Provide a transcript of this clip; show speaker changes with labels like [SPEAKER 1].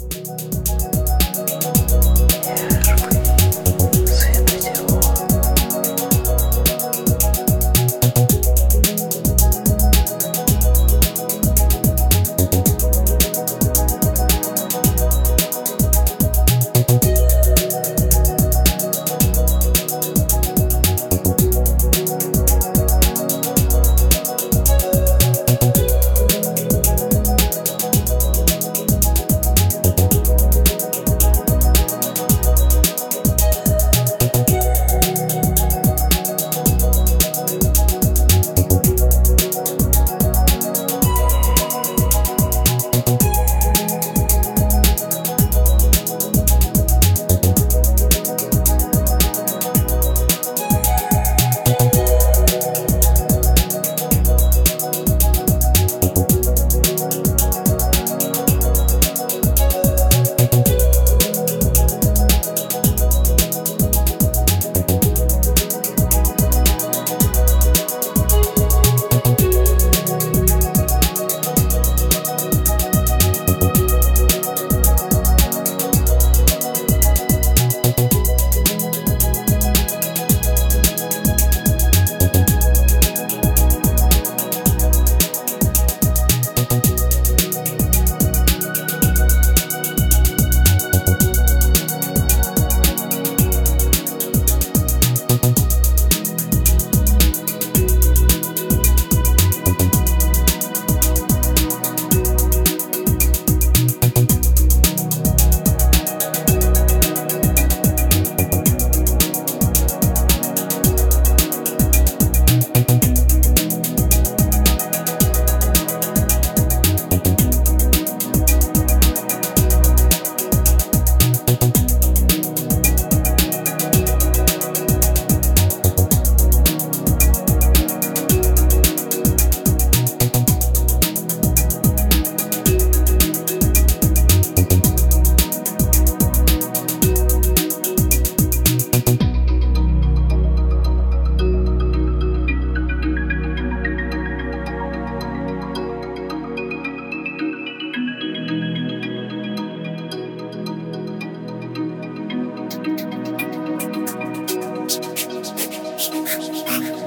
[SPEAKER 1] Música あっ。